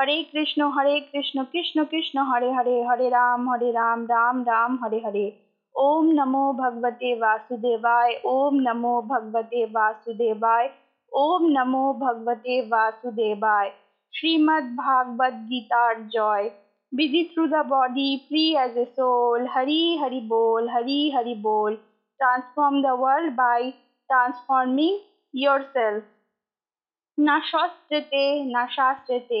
হরে কৃষ্ণ হরে কৃষ্ণ কৃষ্ণ কৃষ্ণ হরে হরে হরে রাম হরে রাম রাম রাম হরে হরে ওম নমো ভগবতে বাসুদেবায় ওম নমো ভগবতে বাসুদেবায় ওম নমো ভগবতে বাসুদেবায় শ্রীমদ্ ভাগবত গীতার জয় busy through the body, free as a soul hari hari bol hari hari bol transform the world by transforming yourself না শস্ত্রেতে না শাস্ত্রেতে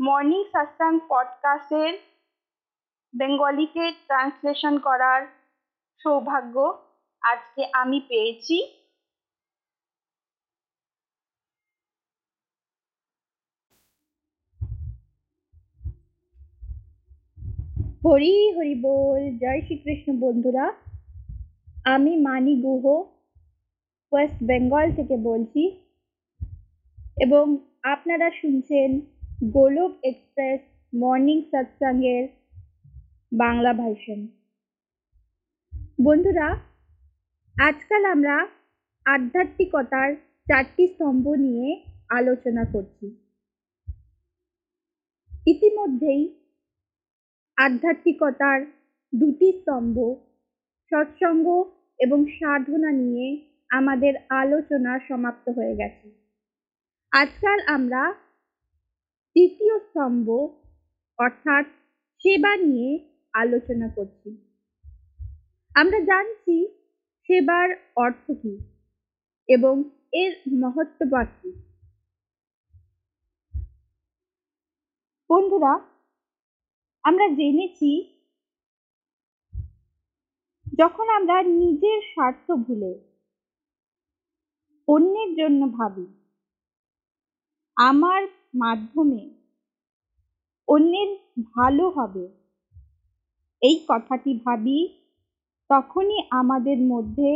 মর্নিং সাসাং পডকাস্টের বেঙ্গলিতে ট্রান্সলেশন করার সৌভাগ্য আজকে আমি পেয়েছি। হরি হরি বল, জয় শ্রীকৃষ্ণ বন্ধুরা। আমি মানি গুহ ওয়েস্ট বেঙ্গল থেকে বলছি। এবং আপনারা শুনছেন গোলক এক্সপ্রেস, মর্নিং সৎসঙ্গের বাংলা ভাষণ বন্ধুরা, আজকাল আমরা আধ্যাত্মিকতার চারটি স্তম্ভ নিয়ে আলোচনা করছি। ইতিমধ্যেই আধ্যাত্মিকতার দুটি স্তম্ভ, সৎসঙ্গ এবং সাধনা নিয়ে আমাদের আলোচনা সমাপ্ত হয়ে গেছে। আজকাল আমরা তৃতীয় স্তম্ভ, অর্থাৎ সেবা নিয়ে আলোচনা করছি। আমরা জানছি সেবার অর্থ কী এবং এর মহত্ববাদ কী। বন্ধুরা, আমরা জেনেছি যখন আমরা নিজের স্বার্থ ভুলে অন্যের জন্য ভাবি, আমার মাধ্যমে অন্যের ভালো হবে। এই কথাটি ভাবি তখনই আমাদের মধ্যে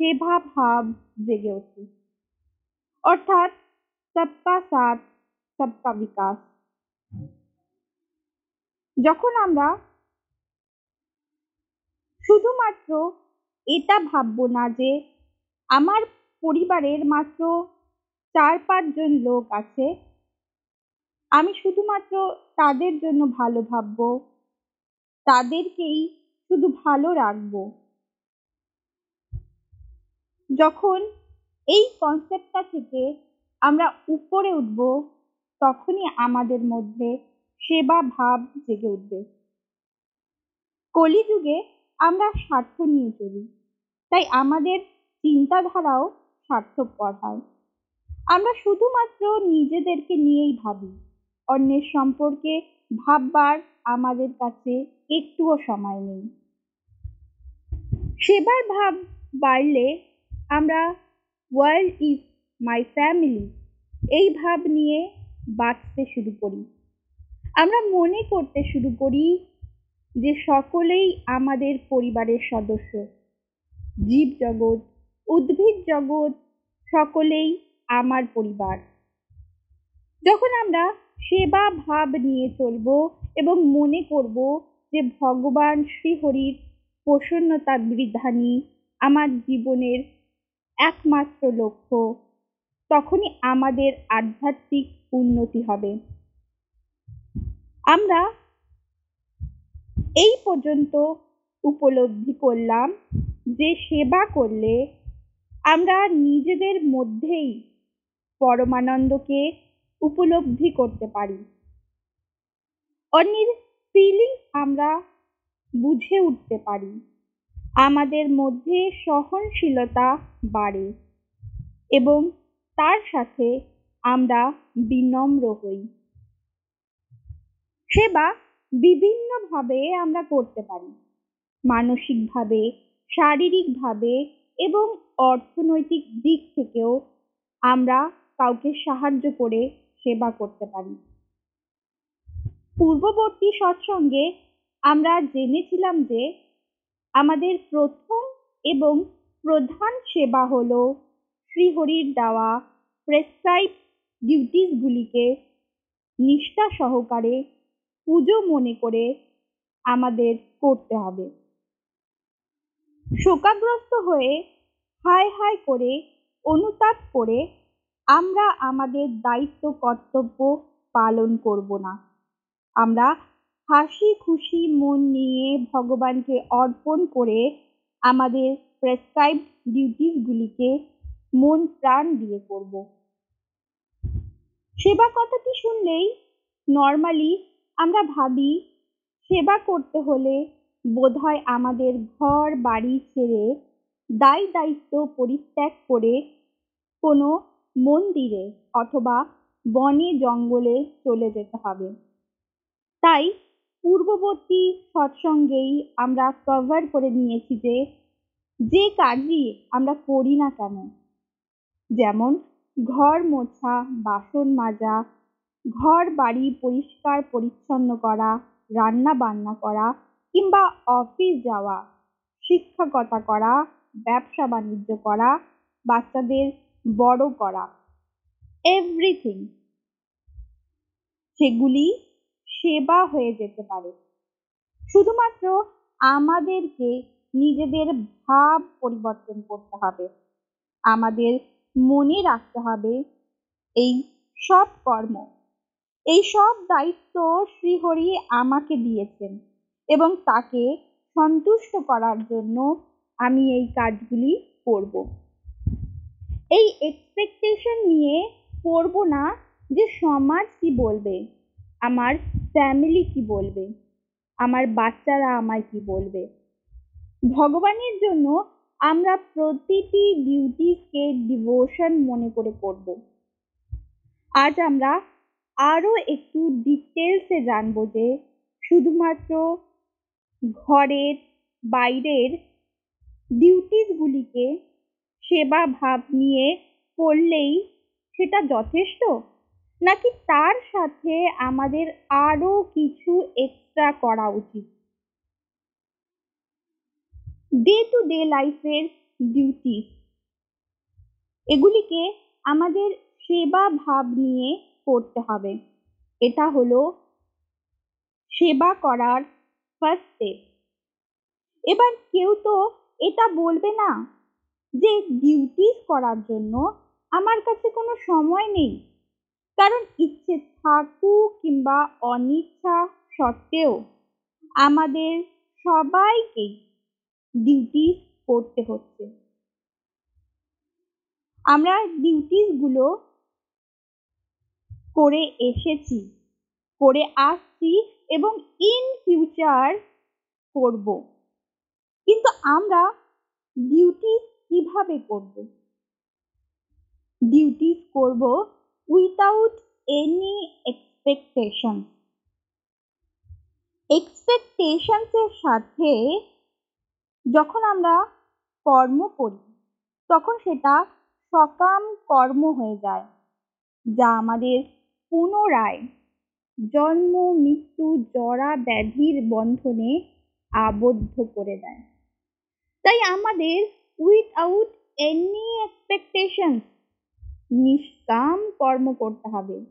সেবা ভাব জেগে ওঠে। অর্থাৎ সবকা সাথ, সবকা বিকাশ। যখন আমরা শুধুমাত্র এটা ভাববো না যে আমার পরিবারের মাত্র চার পাঁচজন লোক আছে আমি শুধুমাত্র তাদের জন্য ভালো ভাববো, তাদেরকেই শুধু ভালো রাখব। যখন এই কনসেপ্টটা থেকে আমরা উপরে উঠব, তখনই আমাদের মধ্যে সেবা ভাব জেগে উঠবে। কলিযুগে আমরা স্বার্থ নিয়ে চলি, তাই আমাদের চিন্তাধারাও স্বার্থপর হয়। আমরা শুধুমাত্র নিজেদেরকে নিয়েই ভাবি। অন্যের সম্পর্কে ভাববার আমাদের কাছে একটুও সময় নেই। সেবার ভাব বাড়লে আমরা ওয়ার্ল্ড ইজ মাই ফ্যামিলি এই ভাব নিয়ে বাঁচতে শুরু করি। আমরা মনে করতে শুরু করি যে সকলেই আমাদের পরিবারের সদস্য। জীব জগৎ, উদ্ভিদ জগৎ, সকলেই আমার পরিবার। যখন আমরা সেবা ভাব নিয়ে চলব এবং মনে করব যে ভগবান শ্রীহরির প্রসন্নতা বিধানী আমার জীবনের একমাত্র লক্ষ্য। তখনই আমাদের আধ্যাত্মিক উন্নতি হবে। আমরা এই পর্যন্ত উপলব্ধি করলাম যে সেবা করলে আমরা নিজেদের মধ্যেই পরমানন্দকে উপলব্ধি করতে পারি। অন্যের ফিলিংস আমরা বুঝে উঠতে পারি। আমাদের মধ্যে সহনশীলতা বাড়ে এবং তার সাথে আমরা বিনম্র হই। সেবা বিভিন্নভাবে আমরা করতে পারি। মানসিকভাবে, শারীরিকভাবে এবং অর্থনৈতিক দিক থেকেও আমরা কাউকে সাহায্য করে সেবা করতে পারি। পূর্ববর্তী সৎসঙ্গে আমরা জেনেছিলাম যে আমাদের প্রথম এবং প্রধান সেবা হল শ্রীহরির দেওয়া প্রেসক্রাইব ডিউটিসগুলিকে নিষ্ঠা সহকারে পুজো মনে করে আমাদের করতে হবে। শোকাগ্রস্ত হয়ে হায় হায় করে অনুতাপ করে আমরা আমাদের দায়িত্ব, কর্তব্য পালন করব না। আমরা হাসি, খুশি, মন নিয়ে ভগবানকে অর্পণ করে আমাদের প্রেসক্রাইব ডিউটিসগুলিকে মন প্রাণ দিয়ে করব। সেবা কথাটি শুনলেই নর্মালি আমরা ভাবি, সেবা করতে হলে বোধহয় আমাদের ঘর বাড়ি ছেড়ে দায় দায়িত্ব পরিত্যাগ করে কোনো মন্দিরে অথবা বনে জঙ্গলে চলে যেতে হবে। তাই পূর্ববর্তী সৎসঙ্গেই আমরা কভার করে নিয়েছি যে যে কাজই আমরা করি না কেন। যেমন ঘর মোছা, বাসন মাজা, ঘর বাড়ি পরিষ্কার পরিচ্ছন্ন করা, রান্না বান্না করা কিংবা অফিস যাওয়া, শিক্ষকতা করা, ব্যবসা বাণিজ্য করা, বাচ্চাদের বড় করা। এভরিথিং সেগুলি সেবা হয়ে যেতে পারে। শুধুমাত্র আমাদেরকে নিজেদের ভাব পরিবর্তন করতে হবে। আমাদের মনে রাখতে হবে এই সব কর্ম। এই সব দায়িত্ব শ্রীহরি আমাকে দিয়েছেন এবং তাকে সন্তুষ্ট করার জন্য আমি এই কাজগুলি করব। এই এক্সপেকটেশন নিয়ে করব না যে সমাজ কি বলবে, আমার ফ্যামিলি কি বলবে, আমার বাচ্চারা আমায় কি বলবে। ভগবানের জন্য আমরা প্রতিটি ডিউটিসকে ডিভোশন মনে করে করব। আজ আমরা আরও একটু ডিটেলসে জানব যে শুধুমাত্র ঘরের বাইরের ডিউটিসগুলিকে সেবা ভাব নিয়ে করলেই সেটা যথেষ্ট? নাকি তার সাথে আমাদের আরও কিছু এক্সট্রা করা উচিত? ডে টু ডে লাইফের ডিউটিস এগুলিকে আমাদের সেবা ভাব নিয়ে করতে হবে। এটা হলো সেবা করার ফার্স্ট স্টেপ এবার কেউ তো এটা বলবে না। যে ডিউটিস করার জন্য আমার কাছে কোনো সময় নেই। কারণ ইচ্ছে থাকুক কিংবা অনিচ্ছা সত্ত্বেও আমাদের সবাইকেই ডিউটিস করতে হচ্ছে। আমরা ডিউটিসগুলো করে এসেছি, করে আসছি এবং ইন ফিউচার করব। কিন্তু আমরা ডিউটিস কীভাবে করব? ডিউটিস করব উইথাউট এনি এক্সপেকটেশন এক্সপেকটেশনসের সাথে যখন আমরা কর্ম করি, তখন সেটা সকাম কর্ম হয়ে যায়, যা আমাদের পুনরায় জন্ম, মৃত্যু, জরা, ব্যাধির বন্ধনে আবদ্ধ করে দেয়। তাই আমাদের উইথআউট এনি এক্সপেকটেশন নিষ্কাম কর্ম করতে হবে,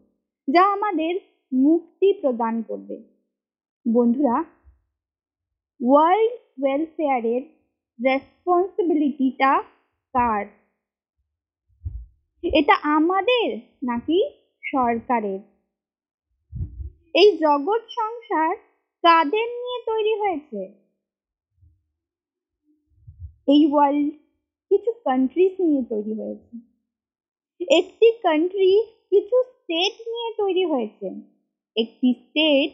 যা আমাদের মুক্তি প্রদান করবে। বন্ধুরা ওয়ার্ল্ড ওয়েলফেয়ারের রেসপন্সিবিলিটিটা কার? এটা আমাদের নাকি সরকারের? এই জগৎ সংসার কাদের নিয়ে তৈরি হয়েছে? এই ওয়ার্ল্ড কিছু কান্ট্রিজ নিয়ে তৈরি হয়েছে। একটি কান্ট্রি কিছু স্টেট নিয়ে তৈরি হয়েছে। একটি স্টেট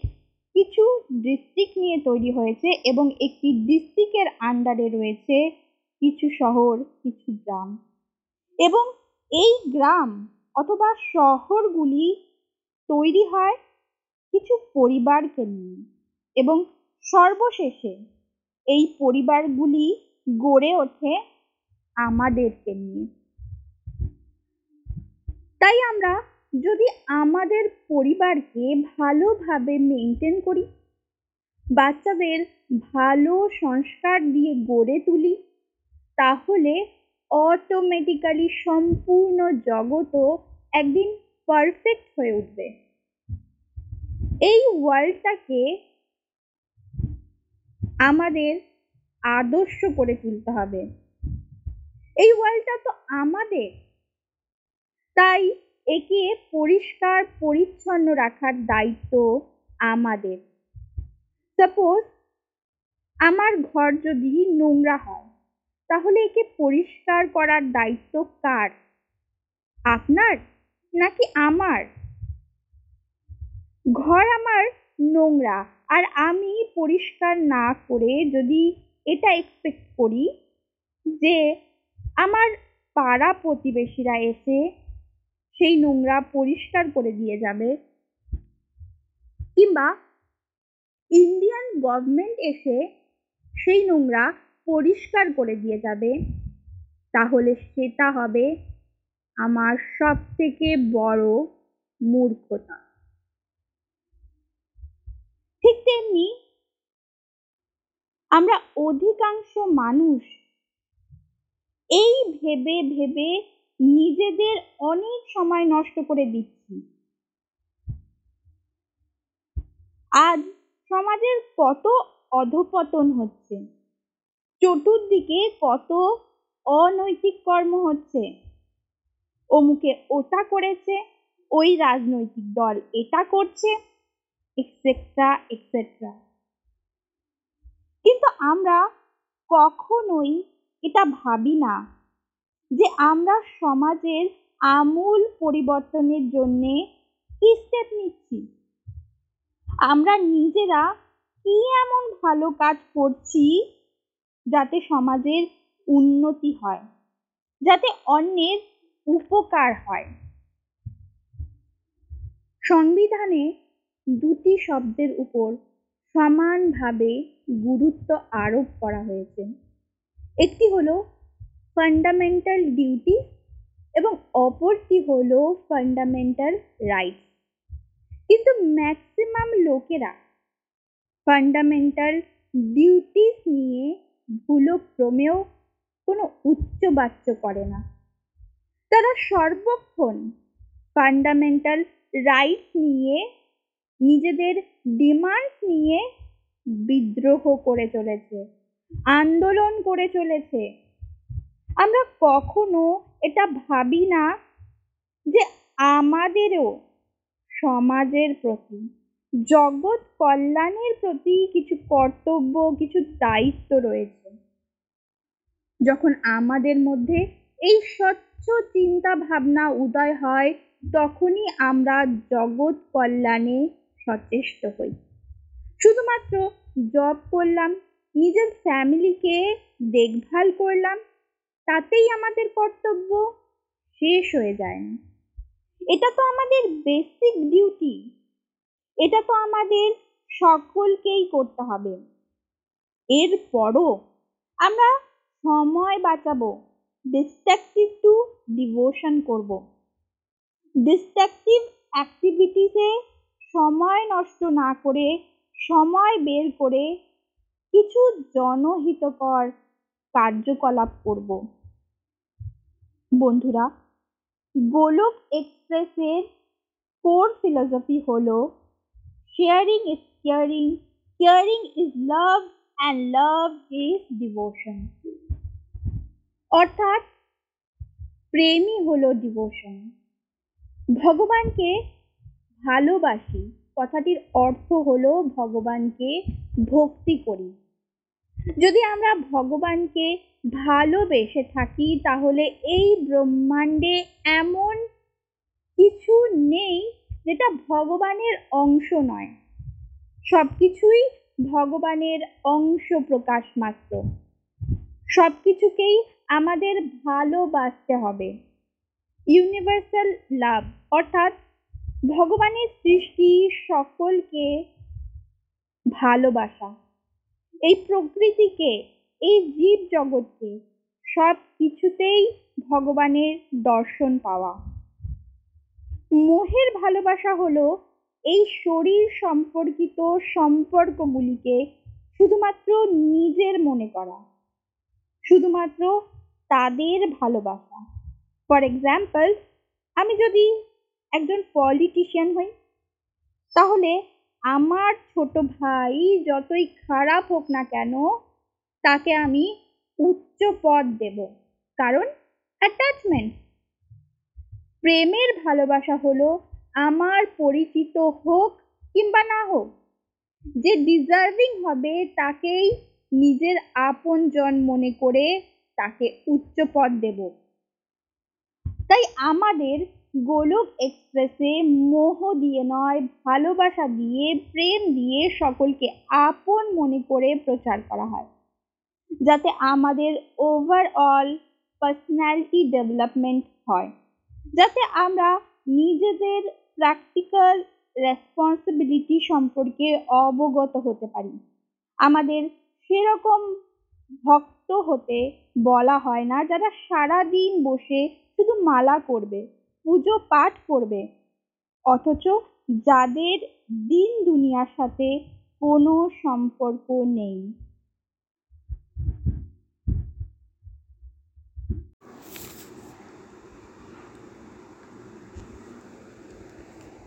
কিছু ডিস্ট্রিক্ট নিয়ে তৈরি হয়েছে এবং একটি ডিস্ট্রিক্টের আন্ডারে রয়েছে কিছু শহর, কিছু গ্রাম। এবং এই গ্রাম অথবা শহরগুলি তৈরি হয় কিছু পরিবারকে নিয়ে। এবং সর্বশেষে এই পরিবারগুলি গড়ে ওঠে আমাদেরকে নিয়ে। তাই আমরা যদি আমাদের পরিবারকে ভালোভাবে মেনটেন করি, বাচ্চাদের ভালো সংস্কার দিয়ে গড়ে তুলি, তাহলে অটোমেটিক্যালি সম্পূর্ণ জগৎও একদিন পারফেক্ট হয়ে উঠবে। এই ওয়ার্ল্ডটাকে আমাদের আদর্শ করে তুলতে হবে। এই ওয়ার্ল্ডটা তো আমাদের। তাই একে পরিষ্কার, পরিচ্ছন্ন রাখার দায়িত্ব আমাদের। সাপোজ আমার ঘর যদি নোংরা হয়, তাহলে একে পরিষ্কার করার দায়িত্ব কার? আপনার নাকি আমার? ঘর আমার নোংরা, আর আমি পরিষ্কার না করে যদি এটা এক্সপেক্ট করি যে আমার পাড়া প্রতিবেশীরা এসে সেই নোংরা পরিষ্কার করে দিয়ে যাবে। কিংবা ইন্ডিয়ান গভর্নমেন্ট এসে সেই নোংরা পরিষ্কার করে দিয়ে যাবে। তাহলে সেটা হবে আমার সব থেকে বড় মূর্খতা। আমরা অধিকাংশ মানুষ এই ভেবে ভেবে নিজেদের অনেক সময় নষ্ট করে দিচ্ছি। আজ সমাজের কত অধপতন হচ্ছে, চতুর্দিকে কত অনৈতিক কর্ম হচ্ছে। অমুকে ওটা করেছে, ওই রাজনৈতিক দল এটা করছে এক্সেট্রা এক্সেট্রা কিন্তু আমরা কখনোই এটা ভাবি না যে আমরা সমাজের আমূল পরিবর্তনের জন্যে কি স্টেপ নিচ্ছি। আমরা নিজেরা কি এমন ভালো কাজ করছি যাতে সমাজের উন্নতি হয়, যাতে অন্যের উপকার হয়। সংবিধানে দুটি শব্দের উপর সমানভাবে গুরুত্ব আরোপ করা হয়েছে। একটি হলো ফান্ডামেন্টাল ডিউটি এবং অপরটি হলো ফান্ডামেন্টাল রাইটস কিন্তু ম্যাক্সিমাম লোকেরা ফান্ডামেন্টাল ডিউটিস নিয়ে ভুলক্রমেও কোনো উচ্চবাচ্য করে না। তারা সর্বক্ষণ ফান্ডামেন্টাল রাইটস নিয়ে নিজেদের ডিমান্ড নিয়ে বিদ্রোহ করে চলেছে, আন্দোলন করে চলেছে। আমরা কখনো এটা ভাবি না যে আমাদেরও সমাজের প্রতি, জগৎ কল্যাণের প্রতি কিছু কর্তব্য, কিছু দায়িত্ব রয়েছে। যখন আমাদের মধ্যে এই স্বচ্ছ চিন্তা ভাবনা উদয় হয়, তখনই আমরা জগৎ কল্যাণে সচেষ্ট হই। শুধুমাত্র জব করলাম, নিজের ফ্যামিলিকে দেখভাল করলাম, তাতেই আমাদের কর্তব্য শেষ হয়ে যায় না। এটা তো আমাদের বেসিক ডিউটি এটা তো আমাদের সকলকেই করতে হবে। এরপরও আমরা সময় বাঁচাবো ডিস্ট্রাকটিভ টু ডিভোশন করব। ডিস্ট্রাকটিভ অ্যাক্টিভিটিসে সময় নষ্ট না করে সময় বের করে কিছু জনহিতকর কার্যকলাপ করব। বন্ধুরা, গোলক এক্সপ্রেসের কোর ফিলসফি হলো sharing is caring caring is love and love is devotion অর্থাৎ প্রেমই হলো ডিভোশন ভগবানকে ভালোবাসি। কথাটির অর্থ হলো ভগবানকে ভক্তি করি। যদি আমরা ভগবানকে ভালোবেসে থাকি, তাহলে এই ব্রহ্মাণ্ডে এমন কিছু নেই যেটা ভগবানের অংশ নয়। সব কিছুই ভগবানের অংশ প্রকাশ মাত্র। সব কিছুকেই আমাদের ভালোবাসতে হবে। ইউনিভার্সাল লাভ, অর্থাৎ ভগবানের সৃষ্টি সকলকে ভালোবাসা। এই প্রকৃতিকে, এই জীব জগৎকে সব কিছুতেই ভগবানের দর্শন পাওয়া। মোহের ভালোবাসা হলো এই শরীর সম্পর্কিত সম্পর্কগুলিকে শুধুমাত্র নিজের মনে করা। শুধুমাত্র তাদের ভালোবাসা। ফর এক্সাম্পল আমি যদি একজন পলিটিশিয়ান হই, তাহলে আমার ছোট ভাই যতই খারাপ হোক না কেন, তাকে আমি উচ্চ পদ দেব। কারণ অ্যাটাচমেন্ট প্রেমের ভালোবাসা হলো আমার পরিচিত হোক কিংবা না হোক, যে ডিজার্ভিং হবে তাকেই নিজের আপনজন মনে করে তাকে উচ্চ পদ দেব। তাই আমাদের গোলক এক্সপ্রেসে মোহ দিয়ে নয়, ভালোবাসা দিয়ে, প্রেম দিয়ে সকলকে আপন মনে করে প্রচার করা হয়। যাতে আমাদের ওভারঅল পার্সোনালিটি ডেভেলপমেন্ট হয়। যাতে আমরা নিজেদের প্র্যাকটিক্যাল রেসপন্সিবিলিটি সম্পর্কে অবগত হতে পারি। আমাদের সেরকম ভক্ত হতে বলা হয় না, যারা সারা দিন বসে শুধু মালা করবে পুজো পাঠ করবে। অথচ যাদের দিন দুনিয়ার সাথে কোনো সম্পর্ক নেই।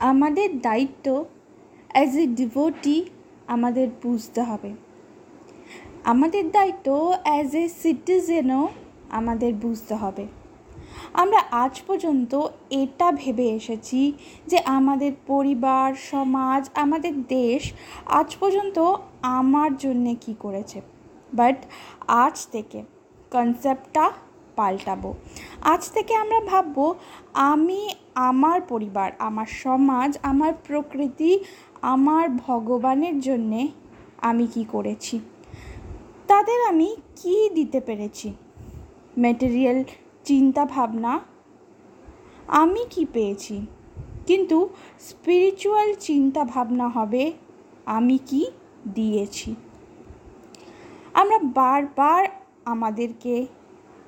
আমাদের দায়িত্ব অ্যাজ এ ডিভোটি আমাদের বুঝতে হবে। আমাদের দায়িত্ব অ্যাজ এ সিটিজেনও আমাদের বুঝতে হবে। আমরা আজ পর্যন্ত এটা ভেবে এসেছি যে আমাদের পরিবার, সমাজ, আমাদের দেশ আজ পর্যন্ত আমার জন্যে কি করেছে। বাট আজ থেকে কনসেপ্টটা পাল্টাবো। আজ থেকে আমরা ভাববো আমি, আমার পরিবার, আমার সমাজ, আমার প্রকৃতি, আমার ভগবানের জন্যে আমি কি করেছি? তাদের আমি কি দিতে পেরেছি? ম্যাটেরিয়াল চিন্তা ভাবনা আমি কি পেয়েছি? কিন্তু স্পিরিচুয়াল চিন্তা ভাবনা হবে, আমি কি দিয়েছি? আমরা বারবার আমাদেরকে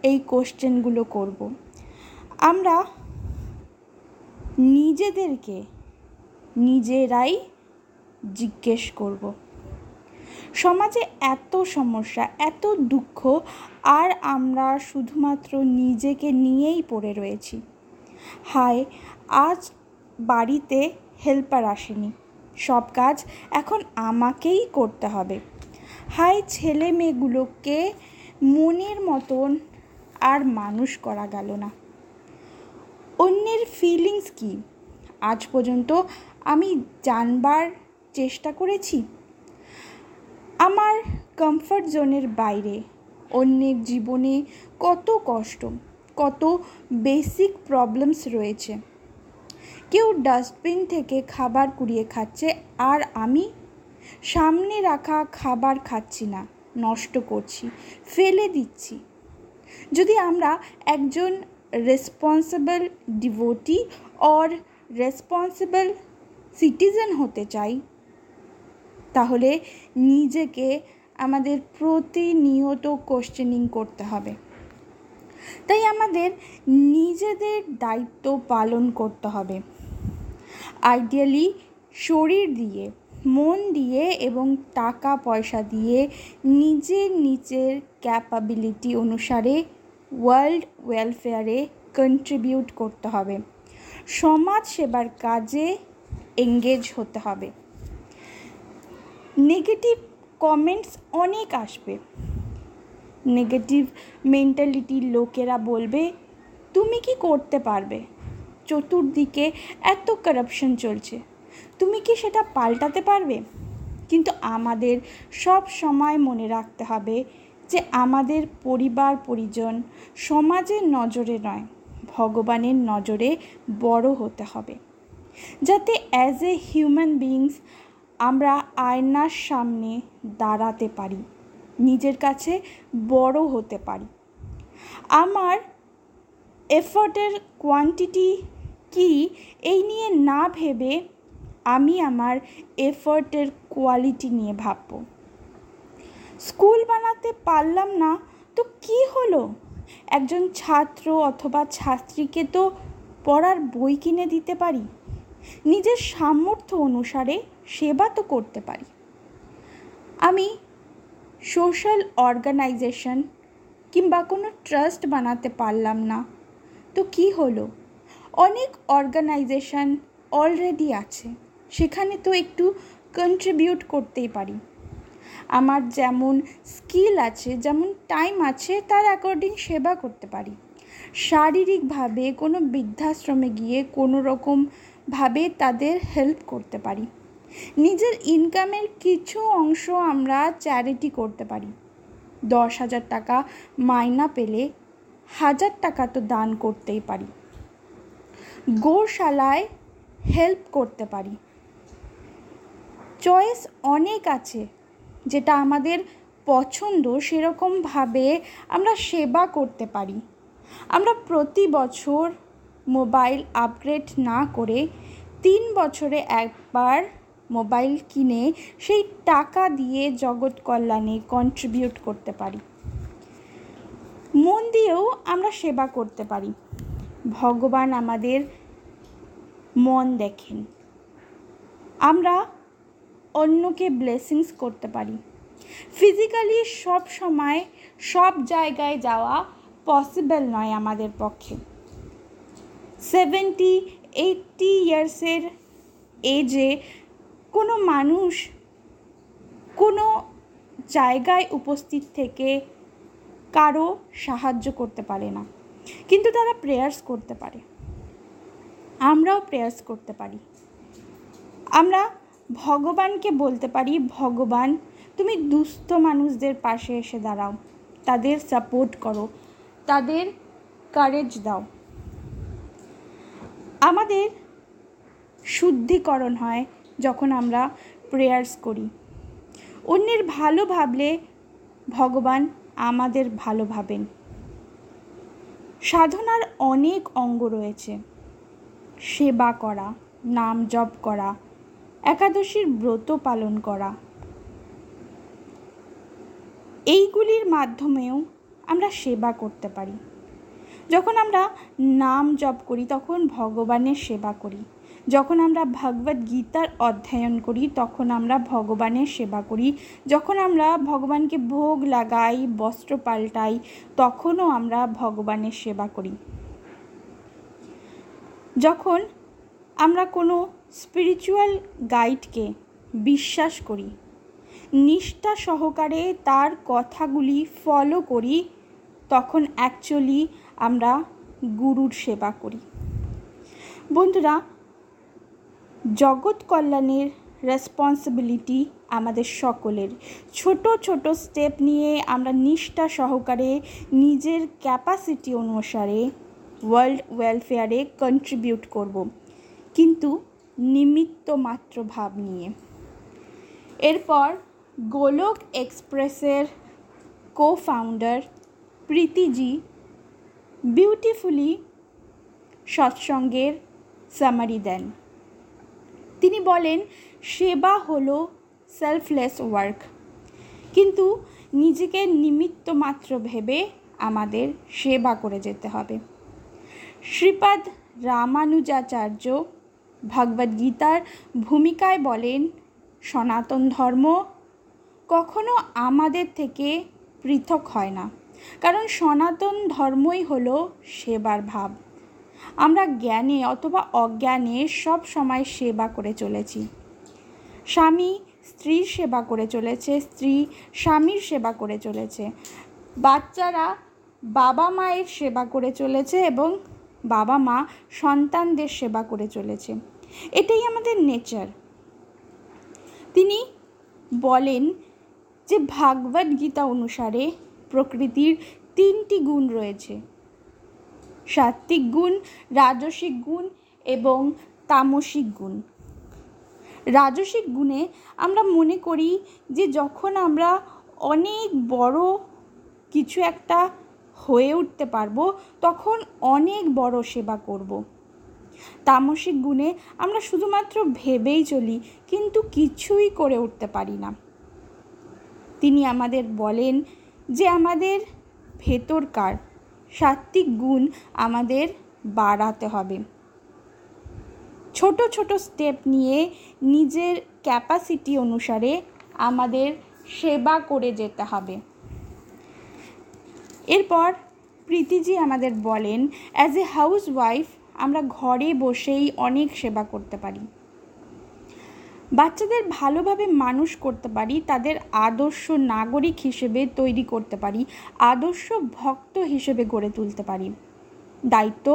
এই কোশ্চেনগুলো করব। আমরা নিজেদেরকে নিজেরাই জিজ্ঞেস করব। সমাজে এত সমস্যা, এত দুঃখ, আর আমরা শুধুমাত্র নিজেকে নিয়েই পড়ে রয়েছি। হায়, আজ বাড়িতে হেল্পার আসেনি। সব কাজ এখন আমাকেই করতে হবে। হায়, ছেলে মেয়েগুলোকে মনের মতন আর মানুষ করা গেল না। অন্যের ফিলিংস কি? আজ পর্যন্ত আমি জানবার চেষ্টা করেছি। আমার কমফর্ট জোনের বাইরে অন্যের জীবনে কত কষ্ট, কত বেসিক প্রবলেমস রয়েছে। কেউ ডাস্টবিন থেকে খাবার কুড়িয়ে খাচ্ছে আর আমি সামনে রাখা খাবার খাচ্ছি না, নষ্ট করছি, ফেলে দিচ্ছি। যদি আমরা একজন responsible devotee or responsible citizen হতে চাই তাহলে নিজেকে আমাদের প্রতিনিয়ত কোশ্চেনিং করতে হবে। তাই আমাদের নিজেদের দায়িত্ব পালন করতে হবে। আইডিয়ালি শরীর দিয়ে, মন দিয়ে এবং টাকা পয়সা দিয়ে নিজের নিজের ক্যাপাবিলিটি অনুসারে ওয়ার্ল্ড ওয়েলফেয়ারে কন্ট্রিবিউট করতে হবে। সমাজ সেবার কাজে এঙ্গেজ হতে হবে। নেগেটিভ কমেন্টস অনেক আসবে। নেগেটিভ মেন্টালিটির লোকেরা বলবে, তুমি কি করতে পারবে? চতুর্দিকে এত কারাপশন চলছে। তুমি কি সেটা পাল্টাতে পারবে? কিন্তু আমাদের সব সময় মনে রাখতে হবে যে আমাদের পরিবার, পরিজন সমাজের নজরে নয়, ভগবানের নজরে বড় হতে হবে। যাতে অ্যাজ এ হিউম্যান বিংস আমরা আয়নার সামনে দাঁড়াতে পারি, নিজের কাছে বড় হতে পারি। আমার এফর্টের কোয়ান্টিটি কি এই নিয়ে না ভেবে আমি আমার এফর্টের কোয়ালিটি নিয়ে ভাবব। স্কুল বানাতে পারলাম না, তো কি হলো? একজন ছাত্র অথবা ছাত্রীকে তো পড়ার বই কিনে দিতে পারি। নিজের সামর্থ্য অনুসারে সেবা তো করতে পারি। আমি সোশ্যাল অর্গানাইজেশন কিংবা কোনো ট্রাস্ট বানাতে পারলাম না। তো কি হলো? অনেক অর্গানাইজেশন অলরেডি আছে। সেখানে তো একটু কন্ট্রিবিউট করতেই পারি। আমার যেমন স্কিল আছে, যেমন টাইম আছে, তার অ্যাকর্ডিং সেবা করতে পারি। শারীরিকভাবে কোনো বৃদ্ধাশ্রমে গিয়ে কোনো রকমভাবে তাদের হেল্প করতে পারি। নিজের ইনকামের কিছু অংশ আমরা চ্যারিটি করতে পারি। দশ হাজার টাকা মাইনা পেলে হাজার টাকা তো দান করতেই পারি। গোশালায় হেল্প করতে পারি। চয়েস অনেক আছে, যেটা আমাদের পছন্দ সেরকমভাবে আমরা সেবা করতে পারি। আমরা প্রতি বছর মোবাইল আপগ্রেড না করে তিন বছরে একবার মোবাইল কিনে সেই টাকা দিয়ে জগৎ কল্যাণে কন্ট্রিবিউট করতে পারি। মন দিয়েও আমরা সেবা করতে পারি। ভগবান আমাদের মন দেখেন। আমরা অন্যকে ব্লেসিংস করতে পারি। ফিজিক্যালি সব সময় সব জায়গায় যাওয়া পসিবল নয় আমাদের পক্ষে। সেভেন্টি এইটটি ইয়ার্সের এজে কোনো মানুষ কোনো জায়গায় উপস্থিত থেকে কারও সাহায্য করতে পারে না। কিন্তু তারা প্রেয়ার্স করতে পারে। আমরাও প্রেয়ার্স করতে পারি। আমরা ভগবানকে বলতে পারি, ভগবান, তুমি দুস্থ মানুষদের পাশে এসে দাঁড়াও। তাদের সাপোর্ট করো। তাদের কারেজ দাও। আমাদের শুদ্ধিকরণ হয় যখন আমরা প্রেয়ার্স করি। অন্যের ভালো ভাবলে ভগবান আমাদের ভালো ভাবেন। সাধনার অনেক অঙ্গ রয়েছে। সেবা করা, নাম জপ করা, একাদশীর ব্রত পালন করা। এইগুলির মাধ্যমেও আমরা সেবা করতে পারি। যখন আমরা নাম জপ করি, তখন ভগবানের সেবা করি। যখন আমরা ভগবদ গীতার অধ্যয়ন করি, তখন আমরা ভগবানের সেবা করি। যখন আমরা ভগবানকে ভোগ লাগাই, বস্ত্র পাল্টাই, তখনও আমরা ভগবানের সেবা করি। যখন আমরা কোনো স্পিরিচুয়াল গাইডকে বিশ্বাস করি, নিষ্ঠা সহকারে তার কথাগুলি ফলো করি, তখন অ্যাকচুয়ালি আমরা গুরুর সেবা করি। বন্ধুরা জগৎ কল্যাণের রেসপন্সিবিলিটি আমাদের সকলের। ছোট ছোট স্টেপ নিয়ে আমরা নিষ্ঠা সহকারে নিজের ক্যাপাসিটি অনুসারে ওয়ার্ল্ড ওয়েলফেয়ারে কন্ট্রিবিউট করব। কিন্তু নিমিত্ত মাত্র ভাব নিয়ে। এরপর গোলক এক্সপ্রেসের কো ফাউন্ডার প্রীতিজি বিউটিফুলি সৎসঙ্গের সামারি দেন। তিনি বলেন, সেবা হলো সেলফলেস ওয়ার্ক কিন্তু নিজেকে নিমিত্ত মাত্র ভেবে আমাদের সেবা করে যেতে হবে। শ্রীপাদ রামানুজাচার্য ভগবদ্গীতার ভূমিকায় বলেন, সনাতন ধর্ম কখনো আমাদের থেকে পৃথক হয় না। কারণ সনাতন ধর্মই হলো সেবার ভাব। আমরা জ্ঞানে অথবা অজ্ঞানে সব সময় সেবা করে চলেছি। স্বামী স্ত্রীর সেবা করে চলেছে, স্ত্রী স্বামীর সেবা করে চলেছে। বাচ্চারা বাবা মায়ের সেবা করে চলেছে এবং বাবা মা সন্তানদের সেবা করে চলেছে। এটাই আমাদের নেচার। তিনি বলেন যে ভাগবত গীতা অনুসারে প্রকৃতির তিনটি গুণ রয়েছে। সাত্ত্বিক গুণ, রাজসিক গুণ এবং তামসিক গুণ রাজসিক গুণে আমরা মনে করি যে যখন আমরা অনেক বড় কিছু একটা হয়ে উঠতে পারব, তখন অনেক বড় সেবা করব। তামসিক গুণে আমরা শুধুমাত্র ভেবেই চলি, কিন্তু কিছুই করে উঠতে পারি না তিনি আমাদের বলেন যে আমাদের ভেতরকার সাত্ত্বিক গুণ আমাদের বাড়াতে হবে। ছোট ছোট স্টেপ নিয়ে নিজের ক্যাপাসিটি অনুসারে আমাদের সেবা করে যেতে হবে। এরপর প্রীতিজি আমাদের বলেন অ্যাজ এ হাউস ওয়াইফ আমরা ঘরে বসেই অনেক সেবা করতে পারি। বাচ্চাদের ভালোভাবে মানুষ করতে পারি, তাদের আদর্শ নাগরিক হিসেবে তৈরি করতে পারি, আদর্শ ভক্ত হিসেবে গড়ে তুলতে পারি। দায়িত্ব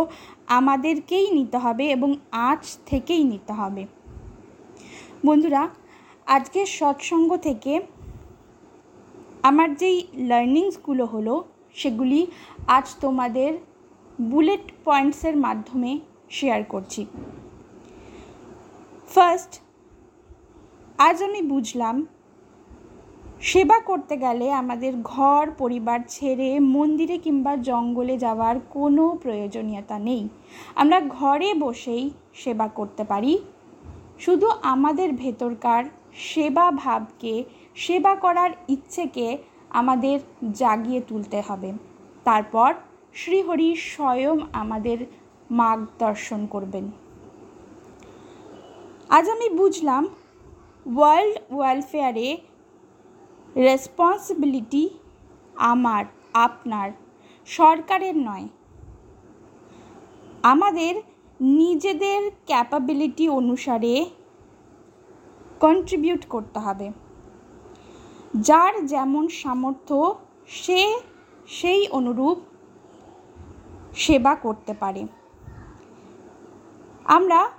আমাদেরকেই নিতে হবে এবং আজ থেকেই নিতে হবে। বন্ধুরা, আজকের সৎসঙ্গ থেকে আমার যেই লার্নিংসগুলো হলো, সেগুলি আজ তোমাদের বুলেট পয়েন্টসের মাধ্যমে শেয়ার করছি। ফার্স্ট আজ আমি বুঝলাম, সেবা করতে গেলে আমাদের ঘর, পরিবার ছেড়ে মন্দিরে কিংবা জঙ্গলে যাওয়ার কোনো প্রয়োজনীয়তা নেই। আমরা ঘরে বসেই সেবা করতে পারি। শুধু আমাদের ভেতরকার সেবা ভাবকে, সেবা করার ইচ্ছেকে আমাদের জাগিয়ে তুলতে হবে। তারপর শ্রীহরি স্বয়ং আমাদের মার্গদর্শন করবেন। আজ আমি বুঝলাম ওয়ার্ল্ড ওয়েলফেয়ারে রেসপন্সিবিলিটি আমার, আপনার, সরকারের নয়। আমাদের নিজেদের ক্যাপাবিলিটি অনুসারে কন্ট্রিবিউট করতে হবে। যার যেমন সামর্থ্য, সে সেই অনুরূপ সেবা করতে পারে। আমরা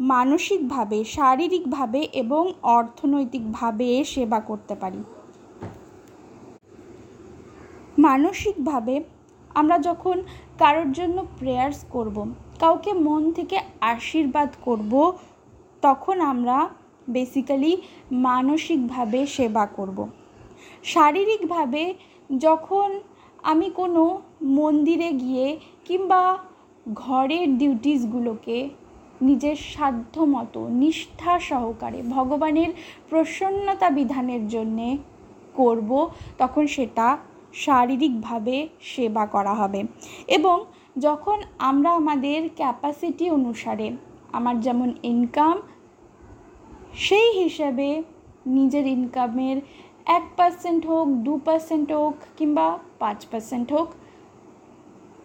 মানসিকভাবে, শারীরিকভাবে এবং অর্থনৈতিকভাবে সেবা করতে পারি। মানসিকভাবে আমরা যখন কারোর জন্য প্রেয়ার্স করব, কাউকে মন থেকে আশীর্বাদ করব, তখন আমরা বেসিক্যালি মানসিকভাবে সেবা করব। শারীরিকভাবে যখন আমি কোনো মন্দিরে গিয়ে কিংবা ঘরের ডিউটিসগুলোকে নিজের সাধ্য মতো নিষ্ঠা সহকারে ভগবানের প্রসন্নতা বিধানের জন্যে করব, তখন সেটা শারীরিকভাবে সেবা করা হবে। এবং যখন আমরা আমাদের ক্যাপাসিটি অনুসারে আমার যেমন ইনকাম সেই হিসাবে নিজের ইনকামের এক পার্সেন্ট হোক, দু পার্সেন্ট হোক কিংবা পাঁচ পার্সেন্ট হোক,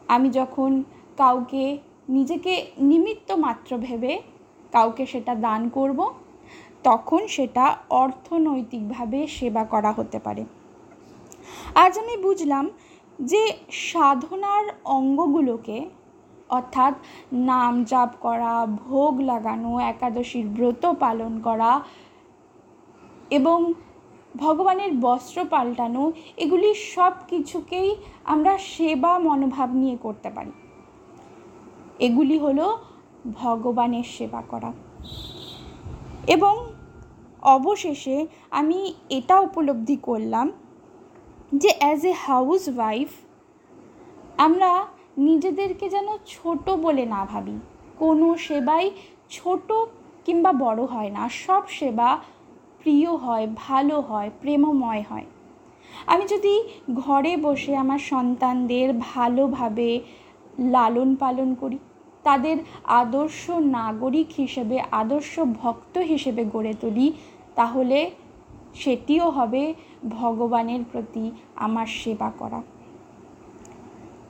আমি যখন কাউকে নিজেকে নিমিত্ত মাত্র ভেবে কাউকে সেটা দান করব, তখন সেটা অর্থনৈতিকভাবে সেবা করা হতে পারে। আজ আমি বুঝলাম যে সাধনার অঙ্গগুলোকে, অর্থাৎ নাম জাপ করা, ভোগ লাগানো, একাদশীর ব্রত পালন করা এবং ভগবানের বস্ত্র পাল্টানো, এগুলি সব কিছুকেই আমরা সেবা মনোভাব নিয়ে করতে পারি। এগুলি হলো ভগবানের সেবা করা। এবং অবশেষে আমি এটা উপলব্ধি করলাম যে অ্যাজ এ হাউস ওয়াইফ আমরা নিজেদেরকে যেন ছোট বলে না ভাবি। কোনো সেবাই ছোট কিংবা বড় হয় না, সব সেবা প্রিয় হয়, ভালো হয়, প্রেমময় হয়। আমি যদি ঘরে বসে আমার সন্তানদের ভালোভাবে লালন পালন করি। তাদের আদর্শ নাগরিক হিসেবে, আদর্শ ভক্ত হিসেবে গড়ে তুলি, তাহলে সেটিও হবে ভগবানের প্রতি আমার সেবা করা।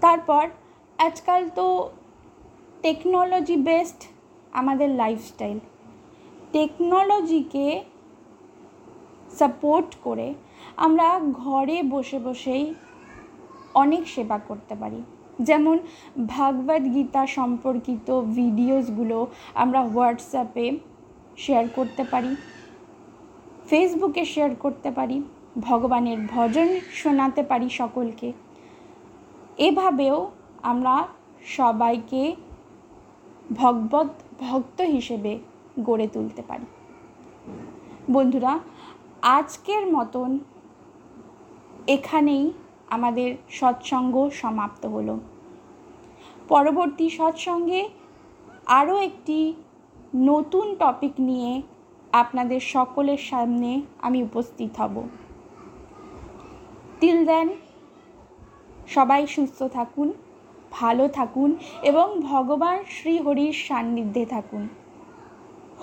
তারপর আজকাল তো টেকনোলজি বেসড আমাদের লাইফস্টাইল টেকনোলজিকে সাপোর্ট করে আমরা ঘরে বসে বসেই অনেক সেবা করতে পারি। যেমন ভাগবত গীতা সম্পর্কিত ভিডিওসগুলো আমরা হোয়াটসঅ্যাপে শেয়ার করতে পারি ফেসবুকে শেয়ার করতে পারি, ভগবানের ভজন শোনাতে পারি সকলকে। এভাবেও আমরা সবাইকে ভগবত ভক্ত হিসেবে গড়ে তুলতে পারি। বন্ধুরা, আজকের মতন এখানেই আমাদের সৎসঙ্গ সমাপ্ত হলো। পরবর্তী সৎসঙ্গে আরও একটি নতুন টপিক নিয়ে আপনাদের সকলের সামনে আমি উপস্থিত হব। টিল দেন সবাই সুস্থ থাকুন, ভালো থাকুন এবং ভগবান শ্রী হরির সান্নিধ্যে থাকুন।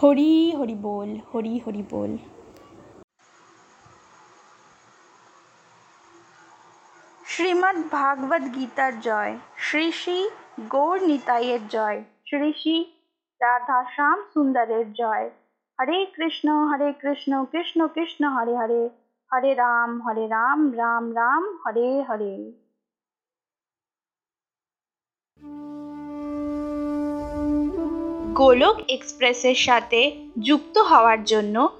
হরি হরি বল, হরি হরি বল। শ্রীমদ্ ভাগবত গীতার জয়। শ্রী শ্রী গৌর নিতাইয়ের জয়। শ্রী রাধা শ্যাম সুন্দরের জয়। হরে কৃষ্ণ হরে কৃষ্ণ কৃষ্ণ কৃষ্ণ, হরে হরে হরে রাম হরে রাম রাম রাম, হরে হরে। গোলক এক্সপ্রেসের সাথে যুক্ত হওয়ার জন্য